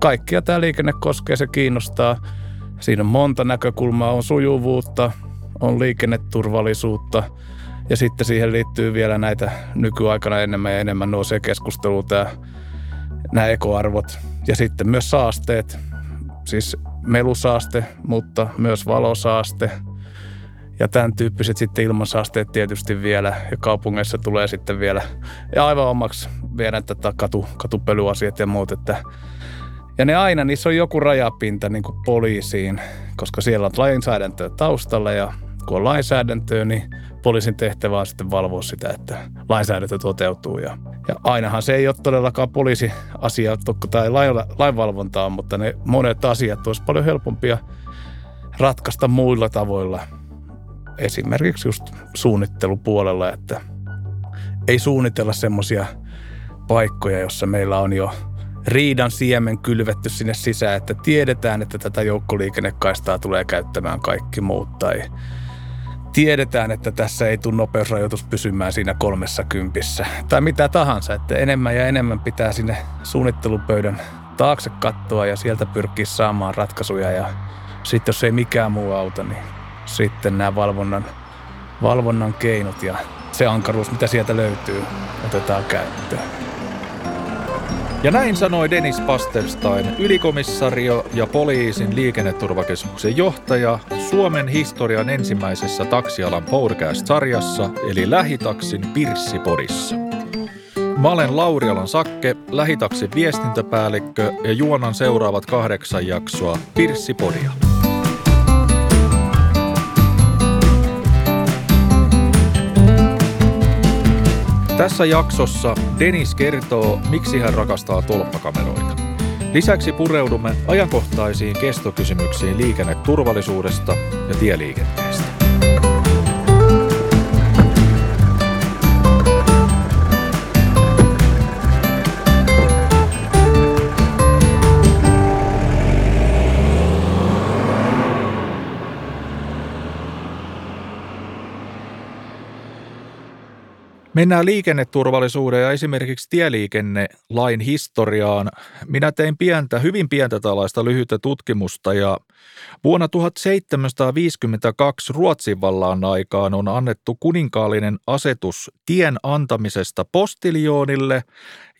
kaikkia tämä liikenne koskee, se kiinnostaa. Siinä on monta näkökulmaa, on sujuvuutta, on liikenneturvallisuutta. Ja sitten siihen liittyy vielä näitä nykyaikana enemmän ja enemmän nousee keskusteluun tämä, nämä ekoarvot. Ja sitten myös saasteet, siis melusaaste, mutta myös valosaaste. Ja tämän tyyppiset sitten ilmansaasteet tietysti vielä. Ja kaupungeissa tulee sitten vielä. Ja aivan omaksi viedään tätä katu, katupölyasiat ja muut, että ja ne aina, niissä on joku rajapinta niin kuin poliisiin, koska siellä on lainsäädäntöä taustalla ja kun on lainsäädäntöä, niin poliisin tehtävä on sitten valvoa sitä, että lainsäädäntö toteutuu. Ja, ja ainahan se ei ole todellakaan poliisiasia tai lainvalvontaa, mutta ne monet asiat olisi paljon helpompia ratkaista muilla tavoilla. Esimerkiksi just suunnittelupuolella, että ei suunnitella semmoisia paikkoja, jossa meillä on jo riidan siemen kylvetty sinne sisään, että tiedetään, että tätä joukkoliikennekaistaa tulee käyttämään kaikki muut tai tiedetään, että tässä ei tule nopeusrajoitus pysymään siinä kolmessa kympissä tai mitä tahansa, että enemmän ja enemmän pitää sinne suunnittelupöydän taakse katsoa ja sieltä pyrkiä saamaan ratkaisuja ja sitten jos ei mikään muu auta, niin sitten nämä valvonnan, valvonnan keinot ja se ankaruus, mitä sieltä löytyy, otetaan käyttöön. Ja näin sanoi Dennis Pasterstein, ylikomissario ja poliisin liikenneturvakeskuksen johtaja Suomen historian ensimmäisessä taksialan podcast-sarjassa, eli Lähitaksin Pirssipodissa. Mä olen Laurialan Sakke, Lähitaksin viestintäpäällikkö ja juonan seuraavat kahdeksan jaksoa Pirssipodia. Tässä jaksossa Dennis kertoo, miksi hän rakastaa tolppakameroita. Lisäksi pureudumme ajankohtaisiin kestokysymyksiin liikenneturvallisuudesta ja tieliikenteestä. Mennään liikenneturvallisuuden ja esimerkiksi tieliikennelain historiaan. Minä tein pientä, hyvin pientä tällaista lyhyttä tutkimusta ja vuonna 1752 Ruotsin vallaan aikaan on annettu kuninkaallinen asetus tien antamisesta postiljoonille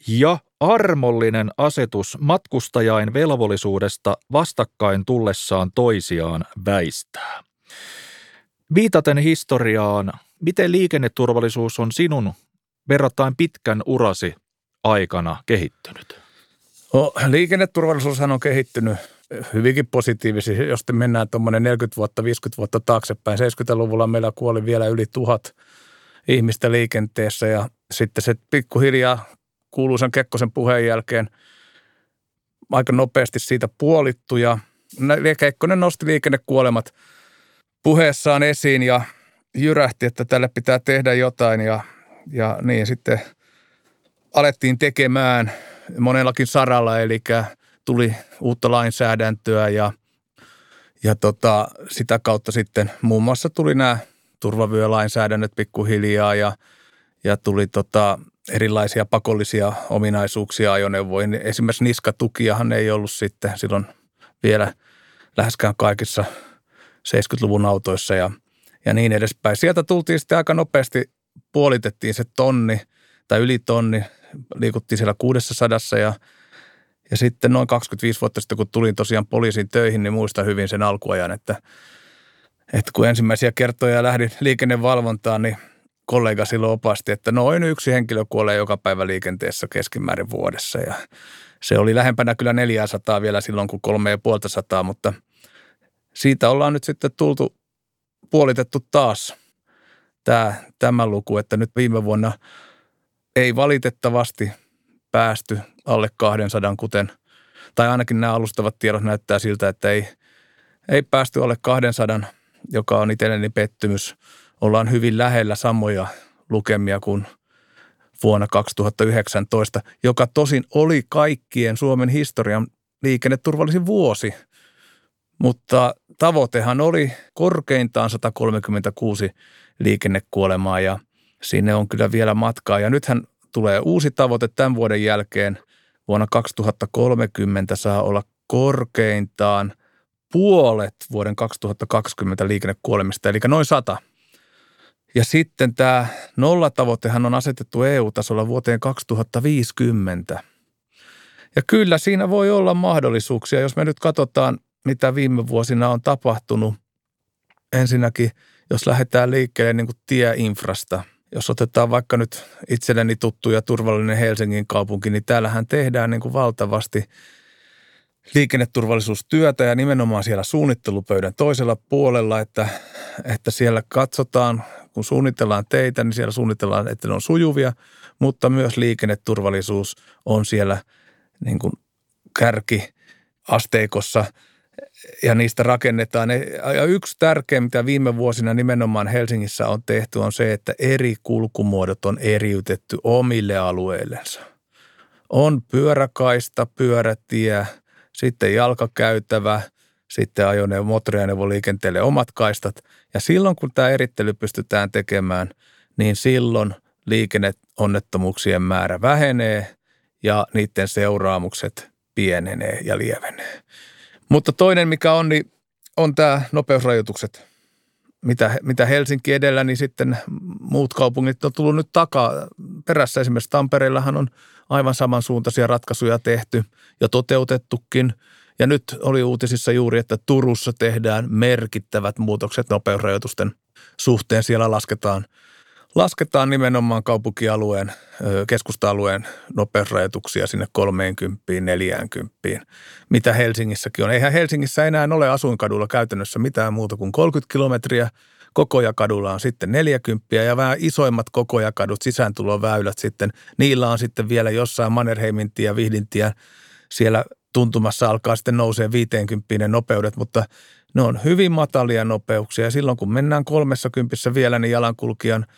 ja armollinen asetus matkustajain velvollisuudesta vastakkain tullessaan toisiaan väistää. Viitaten historiaan Miten liikenneturvallisuus on sinun verrattain pitkän urasi aikana kehittynyt? No, liikenneturvallisuushan on kehittynyt hyvinkin positiivisesti, jos te mennään tuommoinen 40 vuotta, 50 vuotta taaksepäin. 70-luvulla meillä kuoli vielä yli tuhat ihmistä liikenteessä ja sitten se pikkuhiljaa kuuluisan Kekkosen puheen jälkeen aika nopeasti siitä puolittu ja Kekkonen nosti liikennekuolemat puheessaan esiin ja jyrähti, että tälle pitää tehdä jotain ja, ja niin sitten alettiin tekemään monellakin saralla, eli tuli uutta lainsäädäntöä ja, ja tota, sitä kautta sitten muun muassa tuli nämä turvavyölainsäädännöt pikkuhiljaa ja, ja tuli tota, erilaisia pakollisia ominaisuuksia ajoneuvoihin. Esimerkiksi niskatukiahan ei ollut sitten silloin vielä läheskään kaikissa 70-luvun autoissa ja – ja niin edespäin. Sieltä tultiin sitten aika nopeasti, puolitettiin se tonni tai yli tonni, liikuttiin siellä 600 ja, ja sitten noin 25 vuotta sitten, kun tulin tosiaan poliisin töihin, niin muistan hyvin sen alkuajan, että, että kun ensimmäisiä kertoja lähdin liikennevalvontaan, niin kollega silloin opasti, että noin yksi henkilö kuolee joka päivä liikenteessä keskimäärin vuodessa ja se oli lähempänä kyllä 400 vielä silloin kuin kolme ja puolta sataa, mutta siitä ollaan nyt sitten tultu puolitettu taas tämä, tämä luku, että nyt viime vuonna ei valitettavasti päästy alle 200, kuten, tai ainakin nämä alustavat tiedot näyttää siltä, että ei, ei päästy alle 200, joka on itselleni pettymys. Ollaan hyvin lähellä samoja lukemia kuin vuonna 2019, joka tosin oli kaikkien Suomen historian liikenneturvallisin vuosi – mutta tavoitehan oli korkeintaan 136 liikennekuolemaa ja sinne on kyllä vielä matkaa. Ja nythän tulee uusi tavoite tämän vuoden jälkeen vuonna 2030 saa olla korkeintaan puolet vuoden 2020 liikennekuolemista, eli noin sata. Ja sitten tämä nollatavoitehan on asetettu EU-tasolla vuoteen 2050. Ja kyllä siinä voi olla mahdollisuuksia, jos me nyt katsotaan, mitä viime vuosina on tapahtunut. Ensinnäkin, jos lähdetään liikkeelle niin kuin tieinfrasta – jos otetaan vaikka nyt itselleni tuttu ja turvallinen Helsingin kaupunki, niin täällähän tehdään niin kuin valtavasti liikenneturvallisuustyötä ja nimenomaan siellä suunnittelupöydän toisella puolella, että, että siellä katsotaan, kun suunnitellaan teitä, niin siellä suunnitellaan, että ne on sujuvia, mutta myös liikenneturvallisuus on siellä niin kuin kärkiasteikossa – ja niistä rakennetaan. Ja yksi tärkeä, mitä viime vuosina nimenomaan Helsingissä on tehty, on se, että eri kulkumuodot on eriytetty omille alueillensa. On pyöräkaista, pyörätie, sitten jalkakäytävä, sitten ajoneuvo, moottoriajoneuvoliikenteelle omat kaistat. Ja silloin, kun tämä erittely pystytään tekemään, niin silloin liikenneonnettomuuksien määrä vähenee ja niiden seuraamukset pienenee ja lievenee. Mutta toinen, mikä on, niin on tämä nopeusrajoitukset. Mitä, mitä Helsinki edellä, niin sitten muut kaupungit on tullut nyt takaa. Perässä esimerkiksi Tampereellahan on aivan samansuuntaisia ratkaisuja tehty ja toteutettukin. Ja nyt oli uutisissa juuri, että Turussa tehdään merkittävät muutokset nopeusrajoitusten suhteen. Siellä lasketaan – lasketaan nimenomaan kaupunkialueen, keskusta-alueen nopeusrajoituksia sinne 30, 40, mitä Helsingissäkin on. Eihän Helsingissä enää ole asuinkadulla käytännössä mitään muuta kuin 30 kilometriä. Kokojakadulla on sitten 40 ja vähän isoimmat kokojakadut, sisääntuloväylät sitten, niillä on sitten vielä jossain Mannerheimin ja Vihdintiä siellä tuntumassa alkaa sitten nousee 50 nopeudet, mutta ne on hyvin matalia nopeuksia ja silloin kun mennään kolmessa kympissä vielä, niin jalankulkijan –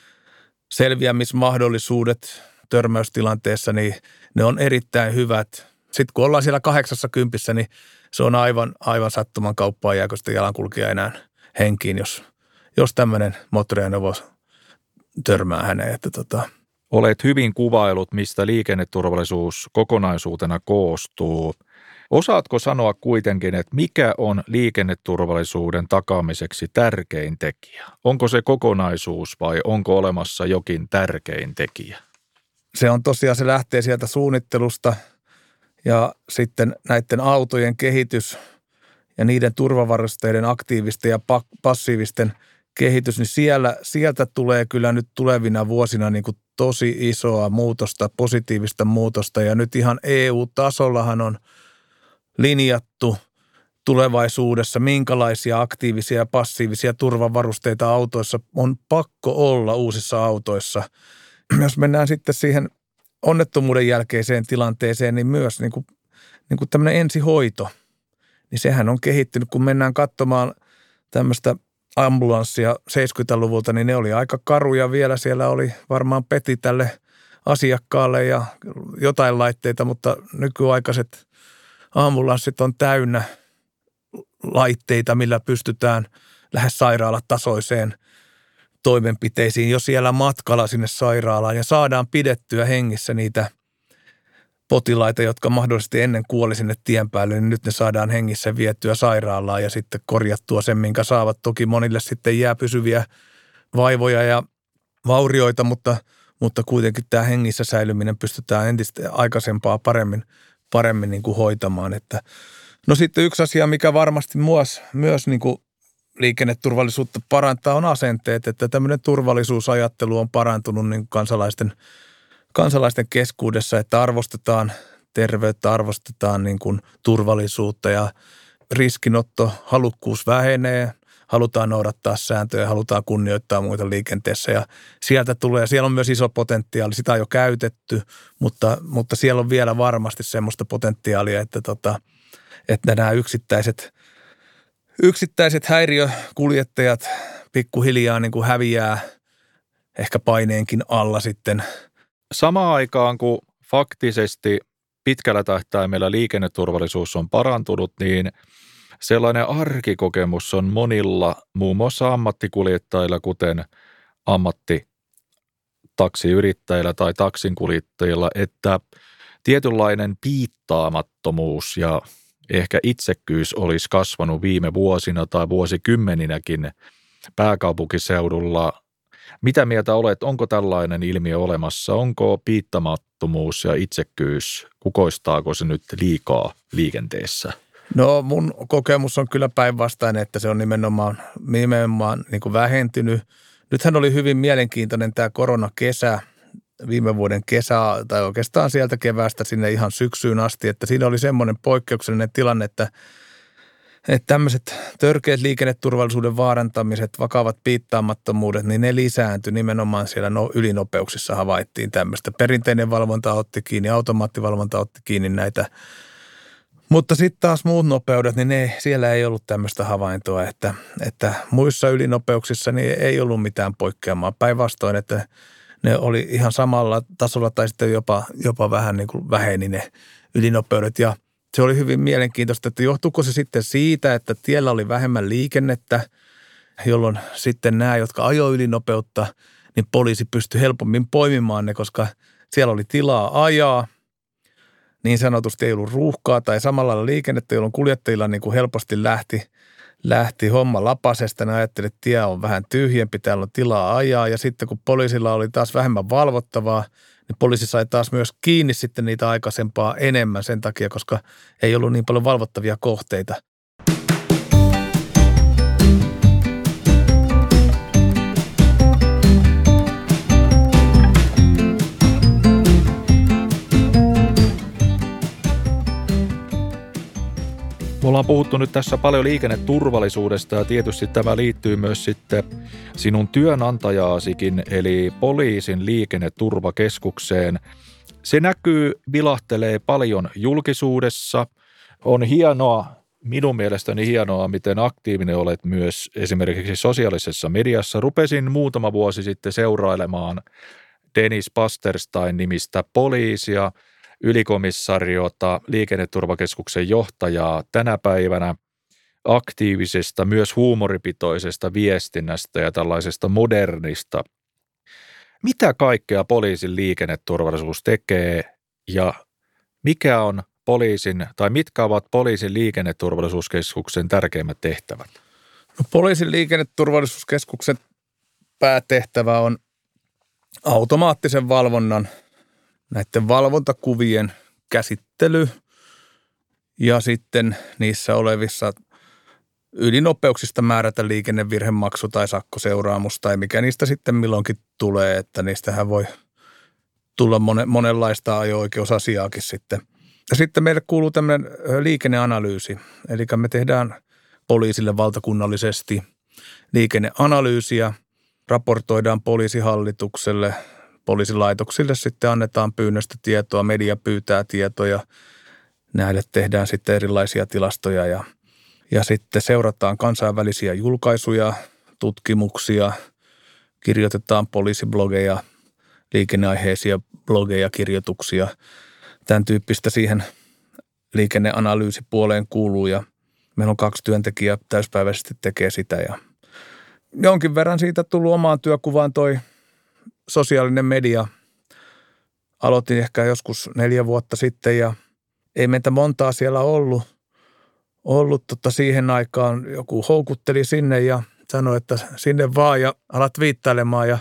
selviämismahdollisuudet törmäystilanteessa, niin ne on erittäin hyvät. Sitten kun ollaan siellä kahdeksassa kympissä, niin se on aivan, aivan sattuman kauppaa, jääkö sitä jalankulkija enää henkiin, jos, jos tämmöinen moottoriajoneuvo törmää häneen. Että tota. Olet hyvin kuvailut, mistä liikenneturvallisuus kokonaisuutena koostuu – Osaatko sanoa kuitenkin, että mikä on liikenneturvallisuuden takaamiseksi tärkein tekijä? Onko se kokonaisuus vai onko olemassa jokin tärkein tekijä? Se on tosiaan, se lähtee sieltä suunnittelusta ja sitten näiden autojen kehitys ja niiden turvavarusteiden aktiivisten ja passiivisten kehitys, niin siellä, sieltä tulee kyllä nyt tulevina vuosina niin kuin tosi isoa muutosta, positiivista muutosta ja nyt ihan EU-tasollahan on – linjattu tulevaisuudessa, minkälaisia aktiivisia ja passiivisia turvavarusteita autoissa on pakko olla uusissa autoissa. Jos mennään sitten siihen onnettomuuden jälkeiseen tilanteeseen, niin myös niin kuin, niin kuin tämmöinen ensihoito, niin sehän on kehittynyt, kun mennään katsomaan tämmöistä ambulanssia 70-luvulta, niin ne oli aika karuja vielä. Siellä oli varmaan peti tälle asiakkaalle ja jotain laitteita, mutta nykyaikaiset ambulanssit on täynnä laitteita, millä pystytään lähes sairaalatasoiseen toimenpiteisiin jo siellä matkalla sinne sairaalaan ja saadaan pidettyä hengissä niitä potilaita, jotka mahdollisesti ennen kuoli sinne tien päälle, niin nyt ne saadaan hengissä vietyä sairaalaan ja sitten korjattua sen, minkä saavat. Toki monille sitten jää pysyviä vaivoja ja vaurioita, mutta, mutta kuitenkin tämä hengissä säilyminen pystytään entistä aikaisempaa paremmin paremmin niin kuin hoitamaan. Että, no sitten yksi asia, mikä varmasti myös, myös niin kuin liikenneturvallisuutta parantaa, on asenteet, että tämmöinen turvallisuusajattelu on parantunut niin kansalaisten, kansalaisten keskuudessa, että arvostetaan terveyttä, arvostetaan niin kuin turvallisuutta ja riskinotto, halukkuus vähenee – halutaan noudattaa sääntöjä, halutaan kunnioittaa muita liikenteessä ja sieltä tulee, siellä on myös iso potentiaali, sitä on jo käytetty, mutta, mutta siellä on vielä varmasti semmoista potentiaalia, että, tota, että nämä yksittäiset, yksittäiset häiriökuljettajat pikkuhiljaa niin kuin häviää ehkä paineenkin alla sitten. Samaan aikaan, kun faktisesti pitkällä tähtäimellä liikenneturvallisuus on parantunut, niin – Sellainen arkikokemus on monilla, muun muassa ammattikuljettajilla, kuten ammatti taksiyrittäjillä tai taksinkuljettajilla, että tietynlainen piittaamattomuus ja ehkä itsekkyys olisi kasvanut viime vuosina tai vuosikymmeninäkin pääkaupunkiseudulla. Mitä mieltä olet, onko tällainen ilmiö olemassa? Onko piittamattomuus ja itsekkyys, kukoistaako se nyt liikaa liikenteessä? No mun kokemus on kyllä päinvastainen, että se on nimenomaan, nimenomaan niin kuin vähentynyt. Nythän oli hyvin mielenkiintoinen tämä koronakesä, viime vuoden kesä, tai oikeastaan sieltä keväästä sinne ihan syksyyn asti, että siinä oli semmoinen poikkeuksellinen tilanne, että, että tämmöiset törkeät liikenneturvallisuuden vaarantamiset, vakavat piittaamattomuudet, niin ne lisääntyi nimenomaan siellä no, ylinopeuksissa havaittiin tämmöistä. Perinteinen valvonta otti kiinni, automaattivalvonta otti kiinni näitä mutta sitten taas muut nopeudet, niin ne, siellä ei ollut tämmöistä havaintoa, että, että muissa ylinopeuksissa niin ei ollut mitään poikkeamaa. Päinvastoin, että ne oli ihan samalla tasolla tai sitten jopa, jopa vähän niin kuin väheni ne ylinopeudet. Ja se oli hyvin mielenkiintoista, että johtuuko se sitten siitä, että tiellä oli vähemmän liikennettä, jolloin sitten nämä, jotka ajo ylinopeutta, niin poliisi pystyi helpommin poimimaan ne, koska siellä oli tilaa ajaa – niin sanotusti ei ollut ruuhkaa tai samalla lailla liikennettä, jolloin kuljettajilla niin kuin helposti lähti, lähti homma lapasesta. Ne ajatteli, että tie on vähän tyhjempi, täällä on tilaa ajaa. Ja sitten kun poliisilla oli taas vähemmän valvottavaa, niin poliisi sai taas myös kiinni sitten niitä aikaisempaa enemmän sen takia, koska ei ollut niin paljon valvottavia kohteita. Ollaan puhuttu nyt tässä paljon liikenneturvallisuudesta ja tietysti tämä liittyy myös sitten sinun työnantajaasikin eli poliisin liikenneturvakeskukseen. Se näkyy, vilahtelee paljon julkisuudessa. On hienoa, minun mielestäni hienoa, miten aktiivinen olet myös esimerkiksi sosiaalisessa mediassa. Rupesin muutama vuosi sitten seurailemaan Dennis Pasterstein nimistä poliisia – ylikomissariota, liikenneturvakeskuksen johtajaa tänä päivänä aktiivisesta, myös huumoripitoisesta viestinnästä ja tällaisesta modernista. Mitä kaikkea poliisin liikenneturvallisuus tekee ja mikä on poliisin tai mitkä ovat poliisin liikenneturvallisuuskeskuksen tärkeimmät tehtävät? No, poliisin liikenneturvallisuuskeskuksen päätehtävä on automaattisen valvonnan – näiden valvontakuvien käsittely ja sitten niissä olevissa ylinopeuksista määrätä liikennevirhemaksu tai sakkoseuraamus tai mikä niistä sitten milloinkin tulee, että niistähän voi tulla monenlaista ajo-oikeusasiaakin sitten. Ja sitten meille kuuluu tämmöinen liikenneanalyysi, eli me tehdään poliisille valtakunnallisesti liikenneanalyysiä, raportoidaan poliisihallitukselle – poliisilaitoksille sitten annetaan pyynnöstä tietoa, media pyytää tietoja, näille tehdään sitten erilaisia tilastoja ja, ja sitten seurataan kansainvälisiä julkaisuja, tutkimuksia, kirjoitetaan poliisiblogeja, liikenneaiheisia blogeja, kirjoituksia, tämän tyyppistä siihen liikenneanalyysipuoleen kuuluu ja meillä on kaksi työntekijää täyspäiväisesti tekee sitä ja jonkin verran siitä tullut omaan työkuvaan toi sosiaalinen media. Aloitin ehkä joskus neljä vuotta sitten ja ei meitä montaa siellä ollut. Ollut tota siihen aikaan joku houkutteli sinne ja sanoi, että sinne vaan ja alat viittailemaan ja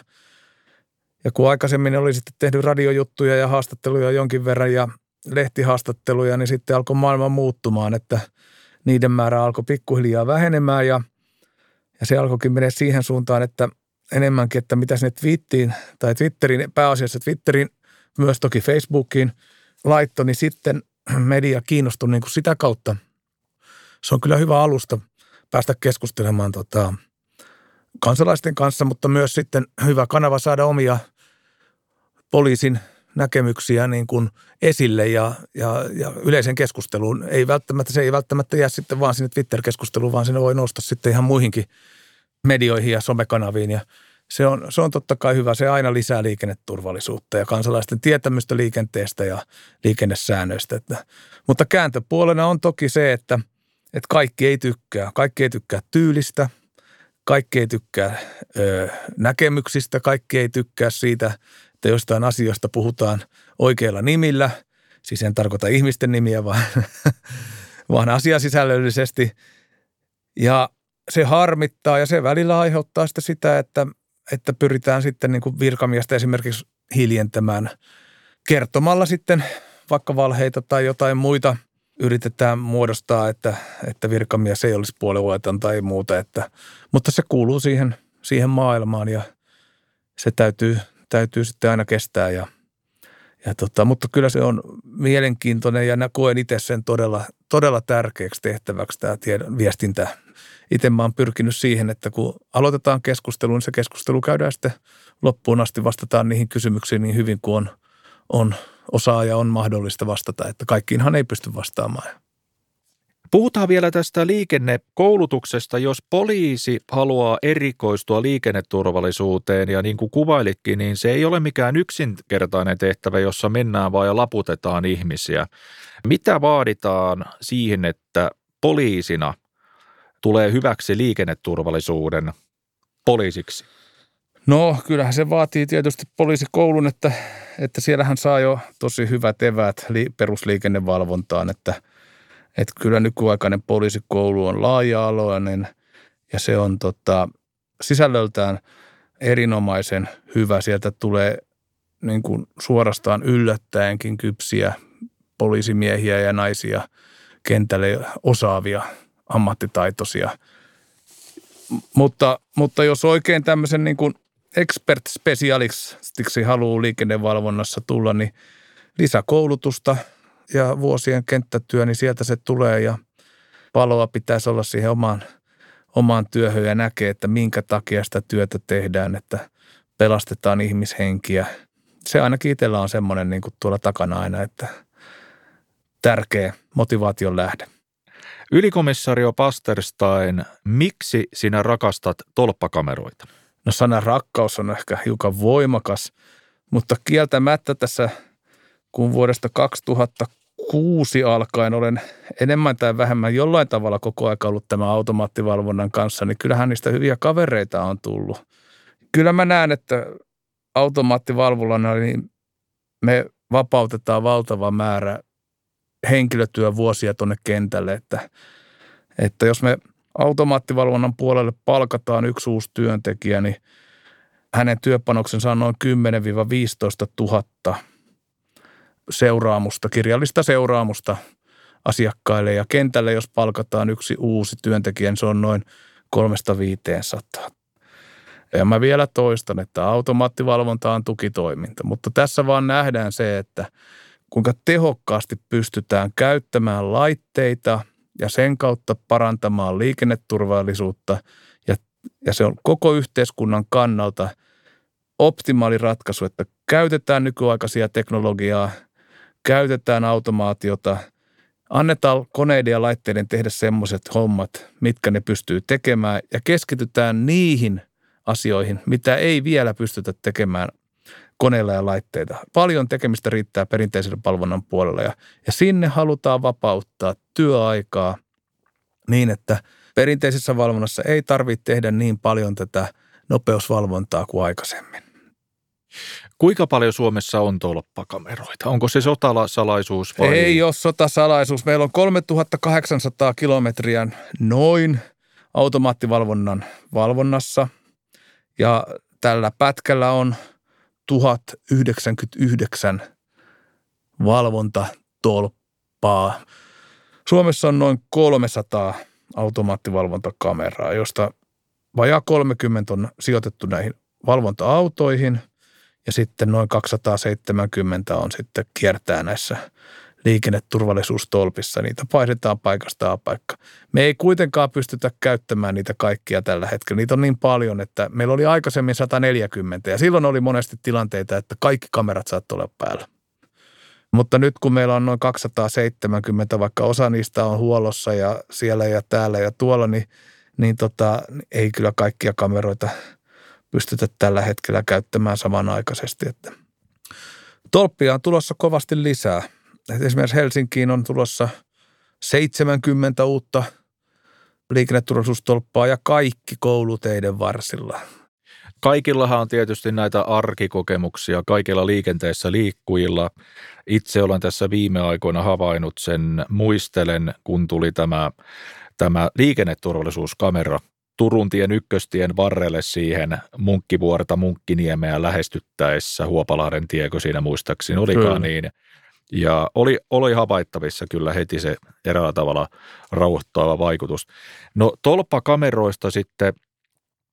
ja kun aikaisemmin oli sitten tehnyt radiojuttuja ja haastatteluja jonkin verran ja lehtihaastatteluja, niin sitten alkoi maailma muuttumaan, että niiden määrä alkoi pikkuhiljaa vähenemään ja, ja se alkoikin mennä siihen suuntaan, että enemmänkin, että mitä sinne Twittiin tai Twitterin, pääasiassa Twitterin, myös toki Facebookiin laittoi, niin sitten media kiinnostui niin kuin sitä kautta. Se on kyllä hyvä alusta päästä keskustelemaan tota, kansalaisten kanssa, mutta myös sitten hyvä kanava saada omia poliisin näkemyksiä niin kuin esille ja, ja, ja yleisen keskusteluun. Ei välttämättä, se ei välttämättä jää sitten vaan sinne Twitter-keskusteluun, vaan sinne voi nostaa sitten ihan muihinkin medioihin ja somekanaviin ja se on, se on totta kai hyvä. Se aina lisää liikenneturvallisuutta ja kansalaisten tietämystä liikenteestä ja liikennesäännöistä. Että, mutta kääntöpuolena on toki se, että, että kaikki ei tykkää. Kaikki ei tykkää tyylistä, kaikki ei tykkää ö, näkemyksistä, kaikki ei tykkää siitä, että jostain asioista puhutaan oikeilla nimillä. Siis en tarkoita ihmisten nimiä, vaan, vaan asiasisällöllisesti. Ja se harmittaa ja se välillä aiheuttaa sitä, sitä että, että pyritään sitten niin kuin virkamiestä esimerkiksi hiljentämään kertomalla sitten vaikka valheita tai jotain muita yritetään muodostaa, että, että virkamies ei olisi puolueeton tai muuta. Että, mutta se kuuluu siihen, siihen maailmaan ja se täytyy, täytyy sitten aina kestää. Ja, ja tota, mutta kyllä se on mielenkiintoinen ja koen itse sen todella, todella tärkeäksi tehtäväksi tämä tiedon, viestintä. Itse mä oon pyrkinyt siihen, että kun aloitetaan keskustelu, niin se keskustelu käydään sitten loppuun asti, vastataan niihin kysymyksiin niin hyvin kuin on, on osaaja on mahdollista vastata, että kaikkiinhan ei pysty vastaamaan. Puhutaan vielä tästä liikennekoulutuksesta. Jos poliisi haluaa erikoistua liikenneturvallisuuteen ja niin kuin kuvailitkin, niin se ei ole mikään yksinkertainen tehtävä, jossa mennään vaan ja laputetaan ihmisiä. Mitä vaaditaan siihen, että poliisina tulee hyväksi liikenneturvallisuuden poliisiksi? No kyllähän se vaatii tietysti poliisikoulun, että, että siellähän saa jo tosi hyvät eväät perusliikennevalvontaan, että, että kyllä nykyaikainen poliisikoulu on laaja-aloinen ja se on tota, sisällöltään erinomaisen hyvä. Sieltä tulee niin kuin suorastaan yllättäenkin kypsiä poliisimiehiä ja naisia kentälle osaavia, ammattitaitoisia. Mutta, mutta jos oikein tämmöisen niin kuin expert specialistiksi haluaa liikennevalvonnassa tulla, niin lisäkoulutusta ja vuosien kenttätyö, niin sieltä se tulee ja paloa pitäisi olla siihen omaan, omaan työhön ja näkee, että minkä takia sitä työtä tehdään, että pelastetaan ihmishenkiä. Se ainakin itsellä on semmoinen niin kuin tuolla takana aina, että tärkeä motivaation lähde. Ylikomissario Pasterstein, miksi sinä rakastat tolppakameroita? No sana rakkaus on ehkä hiukan voimakas, mutta kieltämättä tässä, kun vuodesta 2006 alkaen olen enemmän tai vähemmän jollain tavalla koko aika ollut tämän automaattivalvonnan kanssa, niin kyllähän niistä hyviä kavereita on tullut. Kyllä mä näen, että automaattivalvonnalla niin me vapautetaan valtava määrä henkilötyövuosia tuonne kentälle, että, että jos me – automaattivalvonnan puolelle palkataan yksi uusi työntekijä, niin hänen työpanoksensa on noin 10-15 000 seuraamusta, kirjallista seuraamusta asiakkaille. Ja kentälle, jos palkataan yksi uusi työntekijä, niin se on noin 300-500. Ja mä vielä toistan, että automaattivalvonta on tukitoiminta, mutta tässä vaan nähdään se, että kuinka tehokkaasti pystytään käyttämään laitteita – ja sen kautta parantamaan liikenneturvallisuutta ja, ja se on koko yhteiskunnan kannalta optimaali ratkaisu, että käytetään nykyaikaisia teknologiaa, käytetään automaatiota, annetaan koneiden ja laitteiden tehdä semmoiset hommat, mitkä ne pystyy tekemään ja keskitytään niihin asioihin, mitä ei vielä pystytä tekemään koneilla ja laitteita. Paljon tekemistä riittää perinteisellä palvonnan puolella ja, ja sinne halutaan vapauttaa työaikaa niin, että perinteisessä valvonnassa ei tarvitse tehdä niin paljon tätä nopeusvalvontaa kuin aikaisemmin. Kuinka paljon Suomessa on tolppakameroita? Onko se sotasalaisuus vai? Ei ole sotasalaisuus. Meillä on 3800 kilometriä noin automaattivalvonnan valvonnassa ja tällä pätkällä on 1099 valvontatolppaa. Suomessa on noin 300 automaattivalvontakameraa, josta vajaa 30 on sijoitettu näihin valvonta-autoihin ja sitten noin 270 on sitten kiertää näissä liikenneturvallisuustolpissa. Niitä paisetaan paikasta A paikka. Me ei kuitenkaan pystytä käyttämään niitä kaikkia tällä hetkellä. Niitä on niin paljon, että meillä oli aikaisemmin 140 ja silloin oli monesti tilanteita, että kaikki kamerat saattoivat olla päällä. Mutta nyt kun meillä on noin 270, vaikka osa niistä on huollossa ja siellä ja täällä ja tuolla, niin, niin tota, ei kyllä kaikkia kameroita pystytä tällä hetkellä käyttämään samanaikaisesti. Että tolppia on tulossa kovasti lisää – esimerkiksi Helsinkiin on tulossa 70 uutta liikenneturvallisuustolppaa ja kaikki kouluteiden varsilla. Kaikillahan on tietysti näitä arkikokemuksia, kaikilla liikenteessä liikkujilla. Itse olen tässä viime aikoina havainnut sen, muistelen, kun tuli tämä, tämä liikenneturvallisuuskamera Turun tien ykköstien varrelle siihen Munkkivuorta Munkkiniemeä lähestyttäessä Huopalahden tiekö siinä muistaakseni olikaan kyllä. niin. Ja oli, oli havaittavissa kyllä heti se eräällä tavalla rauhoittava vaikutus. No tolppakameroista sitten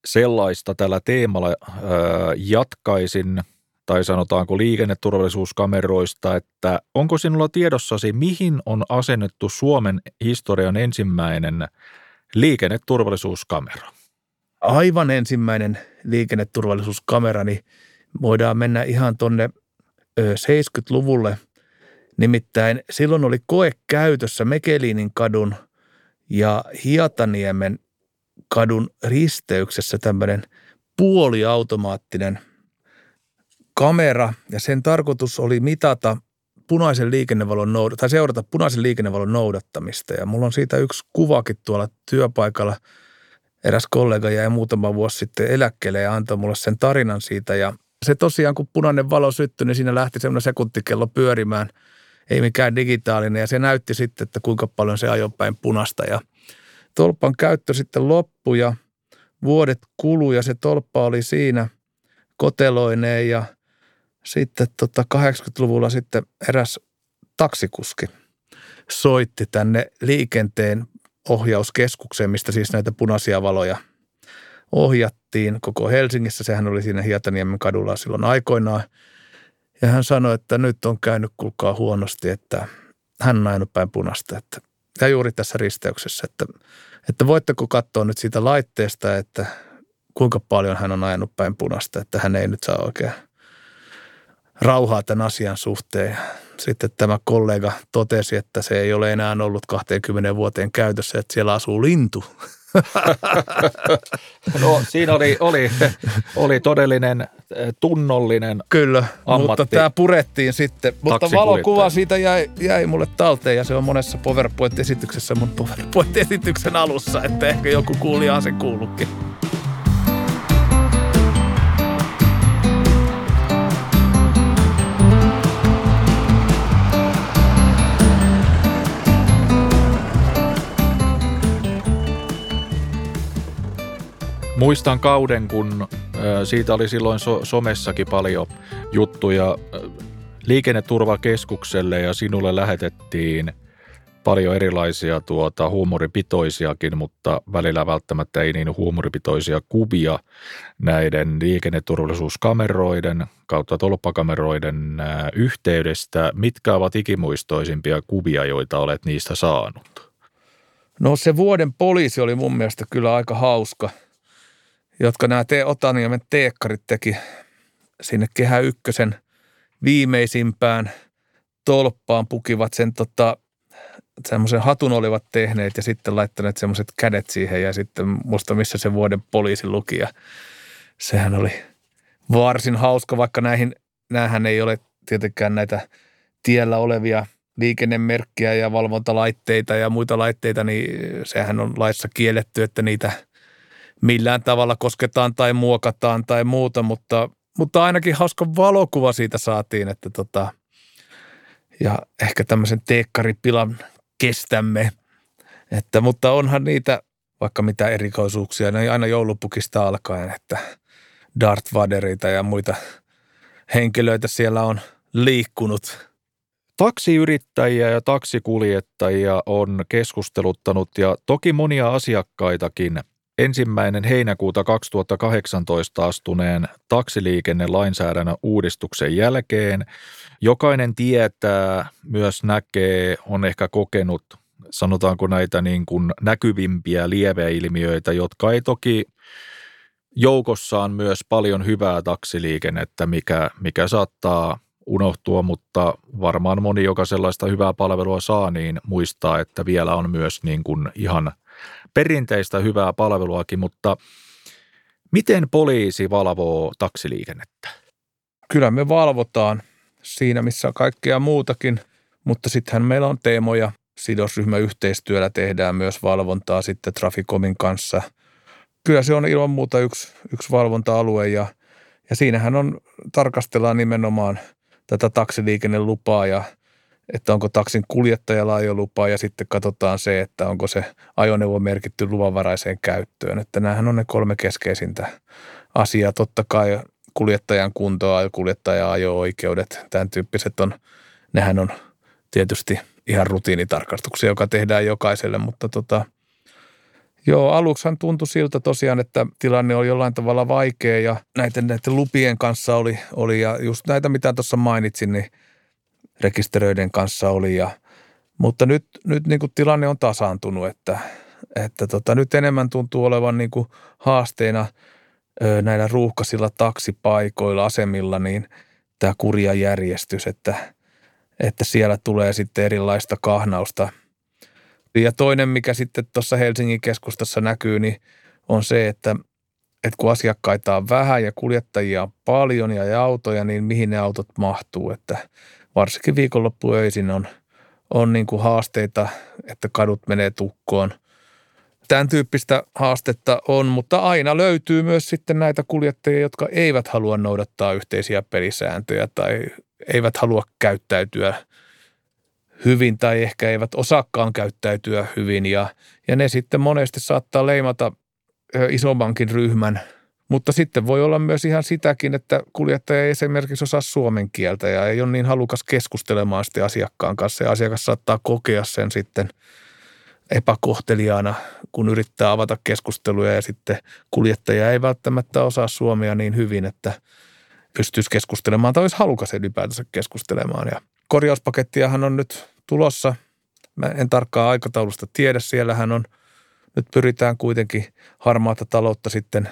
sellaista tällä teemalla ää, jatkaisin, tai sanotaanko liikenneturvallisuuskameroista, että onko sinulla tiedossasi, mihin on asennettu Suomen historian ensimmäinen liikenneturvallisuuskamera? Aivan ensimmäinen liikenneturvallisuuskamera, niin voidaan mennä ihan tuonne 70-luvulle. Nimittäin silloin oli koe käytössä Mekelinin kadun ja Hietaniemen kadun risteyksessä tämmöinen puoliautomaattinen kamera ja sen tarkoitus oli mitata punaisen liikennevalon noudat- tai seurata punaisen liikennevalon noudattamista. Ja mulla on siitä yksi kuvakin tuolla työpaikalla. Eräs kollega jäi muutama vuosi sitten eläkkeelle ja antoi mulle sen tarinan siitä. Ja se tosiaan, kun punainen valo syttyi, niin siinä lähti semmoinen sekuntikello pyörimään. Ei mikään digitaalinen. Ja se näytti sitten, että kuinka paljon se ajoi päin punasta. Ja tolpan käyttö sitten loppui ja vuodet kului ja se tolppa oli siinä koteloineen ja – sitten tota 80-luvulla sitten eräs taksikuski soitti tänne liikenteen ohjauskeskukseen, mistä siis näitä punaisia valoja ohjattiin koko Helsingissä. Sehän oli siinä Hietaniemen kadulla silloin aikoinaan. Ja hän sanoi, että nyt on käynyt kulkaa huonosti, että hän on ajanut päin punasta. Että, ja juuri tässä risteyksessä, että, että voitteko katsoa nyt siitä laitteesta, että kuinka paljon hän on ajanut päin punasta, että hän ei nyt saa oikein rauhaa tämän asian suhteen. Sitten tämä kollega totesi, että se ei ole enää ollut 20 vuoteen käytössä, että siellä asuu lintu. No siinä oli, oli, oli todellinen eh, tunnollinen Kyllä, ammatti. mutta tämä purettiin sitten. Mutta valokuva siitä jäi, jäi mulle talteen ja se on monessa PowerPoint-esityksessä mun PowerPoint-esityksen alussa, että ehkä joku kuulija se kuullutkin. Muistan kauden, kun siitä oli silloin so- somessakin paljon juttuja liikenneturvakeskukselle ja sinulle lähetettiin paljon erilaisia tuota, huumoripitoisiakin, mutta välillä välttämättä ei niin huumoripitoisia kuvia näiden liikenneturvallisuuskameroiden kautta tolppakameroiden yhteydestä. Mitkä ovat ikimuistoisimpia kuvia, joita olet niistä saanut? No se vuoden poliisi oli mun mielestä kyllä aika hauska – jotka nämä te Otaniemen teekkarit teki sinne Kehä Ykkösen viimeisimpään tolppaan pukivat sen tota, semmoisen hatun olivat tehneet ja sitten laittaneet semmoiset kädet siihen ja sitten muista missä se vuoden poliisi luki ja sehän oli varsin hauska, vaikka näihin, näähän ei ole tietenkään näitä tiellä olevia liikennemerkkiä ja valvontalaitteita ja muita laitteita, niin sehän on laissa kielletty, että niitä – millään tavalla kosketaan tai muokataan tai muuta, mutta, mutta ainakin hauska valokuva siitä saatiin, että tota, ja ehkä tämmöisen teekkaripilan kestämme. Että, mutta onhan niitä vaikka mitä erikoisuuksia, ne aina joulupukista alkaen, että Darth Vaderita ja muita henkilöitä siellä on liikkunut. Taksiyrittäjiä ja taksikuljettajia on keskusteluttanut ja toki monia asiakkaitakin – ensimmäinen heinäkuuta 2018 astuneen taksiliikennelainsäädännön uudistuksen jälkeen. Jokainen tietää, myös näkee, on ehkä kokenut, sanotaanko näitä niin kuin näkyvimpiä lieveilmiöitä, jotka ei toki joukossaan myös paljon hyvää taksiliikennettä, mikä, mikä saattaa unohtua, mutta varmaan moni, joka sellaista hyvää palvelua saa, niin muistaa, että vielä on myös niin kuin ihan – perinteistä hyvää palveluakin, mutta miten poliisi valvoo taksiliikennettä? Kyllä me valvotaan siinä, missä kaikkea muutakin, mutta sittenhän meillä on teemoja. Sidosryhmäyhteistyöllä tehdään myös valvontaa sitten Traficomin kanssa. kyllä se on ilman muuta yksi, yksi valvonta-alue ja, ja siinähän on, tarkastellaan nimenomaan tätä taksiliikennelupaa ja että onko taksin kuljettajalla ajolupa ja sitten katsotaan se, että onko se ajoneuvo merkitty luvanvaraiseen käyttöön. Että näähän on ne kolme keskeisintä asiaa. Totta kai kuljettajan kuntoa ja ajo-oikeudet, tämän tyyppiset on, nehän on tietysti ihan rutiinitarkastuksia, joka tehdään jokaiselle, mutta tota, Joo, aluksihan tuntui siltä tosiaan, että tilanne on jollain tavalla vaikea ja näiden, näiden lupien kanssa oli, oli ja just näitä, mitä tuossa mainitsin, niin rekisteröiden kanssa oli. Ja, mutta nyt, nyt niin kuin tilanne on tasaantunut, että, että tota, nyt enemmän tuntuu olevan niin kuin haasteena ö, näillä ruuhkaisilla taksipaikoilla, asemilla, niin tämä kurja järjestys, että, että siellä tulee sitten erilaista kahnausta – ja toinen, mikä sitten tuossa Helsingin keskustassa näkyy, niin on se, että, että kun asiakkaita on vähän ja kuljettajia on paljon ja autoja, niin mihin ne autot mahtuu. Että varsinkin viikonloppuöisin on, on niin kuin haasteita, että kadut menee tukkoon. Tämän tyyppistä haastetta on, mutta aina löytyy myös sitten näitä kuljettajia, jotka eivät halua noudattaa yhteisiä pelisääntöjä tai eivät halua käyttäytyä – hyvin tai ehkä eivät osaakaan käyttäytyä hyvin ja, ja ne sitten monesti saattaa leimata isommankin ryhmän. Mutta sitten voi olla myös ihan sitäkin, että kuljettaja ei esimerkiksi osaa suomen kieltä ja ei ole niin halukas keskustelemaan sitten asiakkaan kanssa ja asiakas saattaa kokea sen sitten epäkohteliaana, kun yrittää avata keskusteluja ja sitten kuljettaja ei välttämättä osaa suomea niin hyvin, että pystyisi keskustelemaan tai olisi halukas ylipäätänsä keskustelemaan ja – korjauspakettiahan on nyt tulossa. Mä en tarkkaa aikataulusta tiedä. Siellähän on, nyt pyritään kuitenkin harmaata taloutta sitten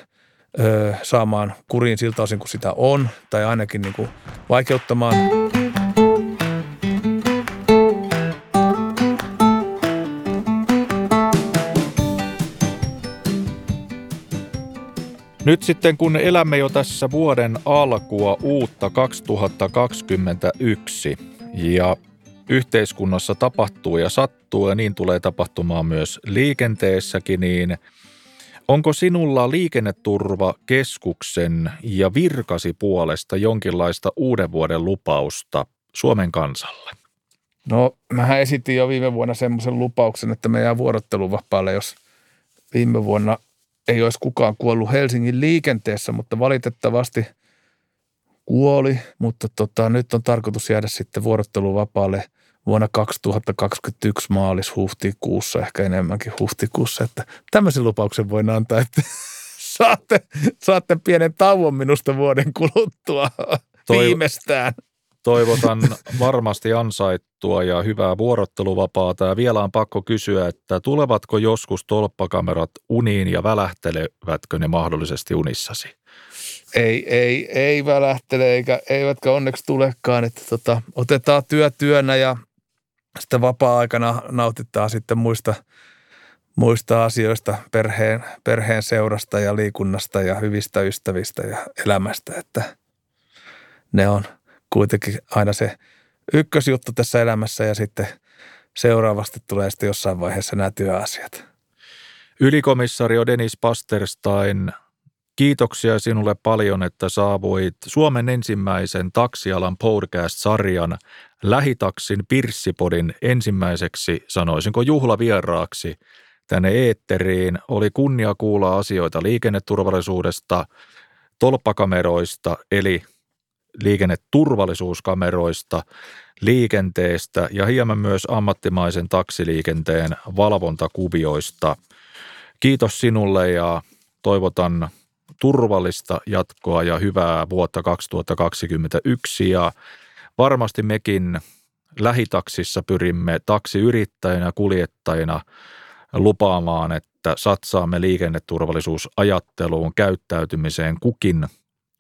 ö, saamaan kuriin siltä osin kuin sitä on, tai ainakin niin kuin vaikeuttamaan. Nyt sitten kun elämme jo tässä vuoden alkua uutta 2021, ja yhteiskunnassa tapahtuu ja sattuu ja niin tulee tapahtumaan myös liikenteessäkin, niin onko sinulla liikenneturvakeskuksen ja virkasi puolesta jonkinlaista uuden vuoden lupausta Suomen kansalle? No, mähän esitin jo viime vuonna semmoisen lupauksen, että me jää vuorotteluvapaalle, jos viime vuonna ei olisi kukaan kuollut Helsingin liikenteessä, mutta valitettavasti – kuoli, mutta tota, nyt on tarkoitus jäädä sitten vuorotteluvapaalle vuonna 2021 maalis-huhtikuussa, ehkä enemmänkin huhtikuussa. Että tämmöisen lupauksen voin antaa, että saatte, saatte pienen tauon minusta vuoden kuluttua Toiv- viimeistään. Toivotan varmasti ansaittua ja hyvää vuorotteluvapaata. Ja vielä on pakko kysyä, että tulevatko joskus tolppakamerat uniin ja välähtelevätkö ne mahdollisesti unissasi? ei, ei, ei välähtele eikä, eivätkä onneksi tulekaan, että tota, otetaan työ työnä ja sitten vapaa-aikana nautitaan sitten muista, muista asioista, perheen, perheen seurasta ja liikunnasta ja hyvistä ystävistä ja elämästä, että ne on kuitenkin aina se ykkösjuttu tässä elämässä ja sitten seuraavasti tulee sitten jossain vaiheessa nämä työasiat. Ylikomissario Denis Pasterstein Kiitoksia sinulle paljon, että saavuit Suomen ensimmäisen taksialan podcast-sarjan Lähitaksin Pirssipodin ensimmäiseksi, sanoisinko juhlavieraaksi, tänne eetteriin. Oli kunnia kuulla asioita liikenneturvallisuudesta, tolppakameroista eli liikenneturvallisuuskameroista, liikenteestä ja hieman myös ammattimaisen taksiliikenteen valvontakuvioista. Kiitos sinulle ja toivotan turvallista jatkoa ja hyvää vuotta 2021 ja varmasti mekin lähitaksissa pyrimme taksiyrittäjänä ja kuljettajina lupaamaan, että satsaamme liikenneturvallisuusajatteluun, käyttäytymiseen kukin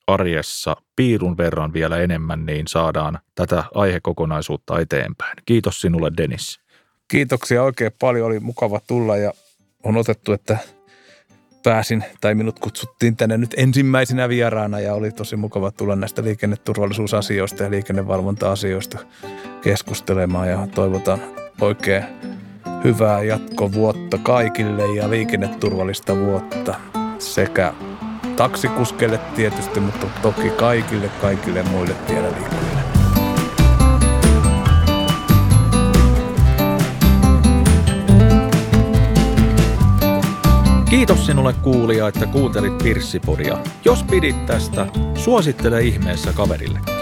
arjessa piirun verran vielä enemmän, niin saadaan tätä aihekokonaisuutta eteenpäin. Kiitos sinulle, Denis. Kiitoksia oikein paljon. Oli mukava tulla ja on otettu, että pääsin, tai minut kutsuttiin tänne nyt ensimmäisenä vieraana ja oli tosi mukava tulla näistä liikenneturvallisuusasioista ja liikennevalvonta-asioista keskustelemaan ja toivotan oikein hyvää jatkovuotta kaikille ja liikenneturvallista vuotta. sekä taksikuskeille tietysti, mutta toki kaikille, kaikille muille tiellä liikkujille. Kiitos sinulle kuulija, että kuuntelit Pirssipodia. Jos pidit tästä, suosittele ihmeessä kaverille.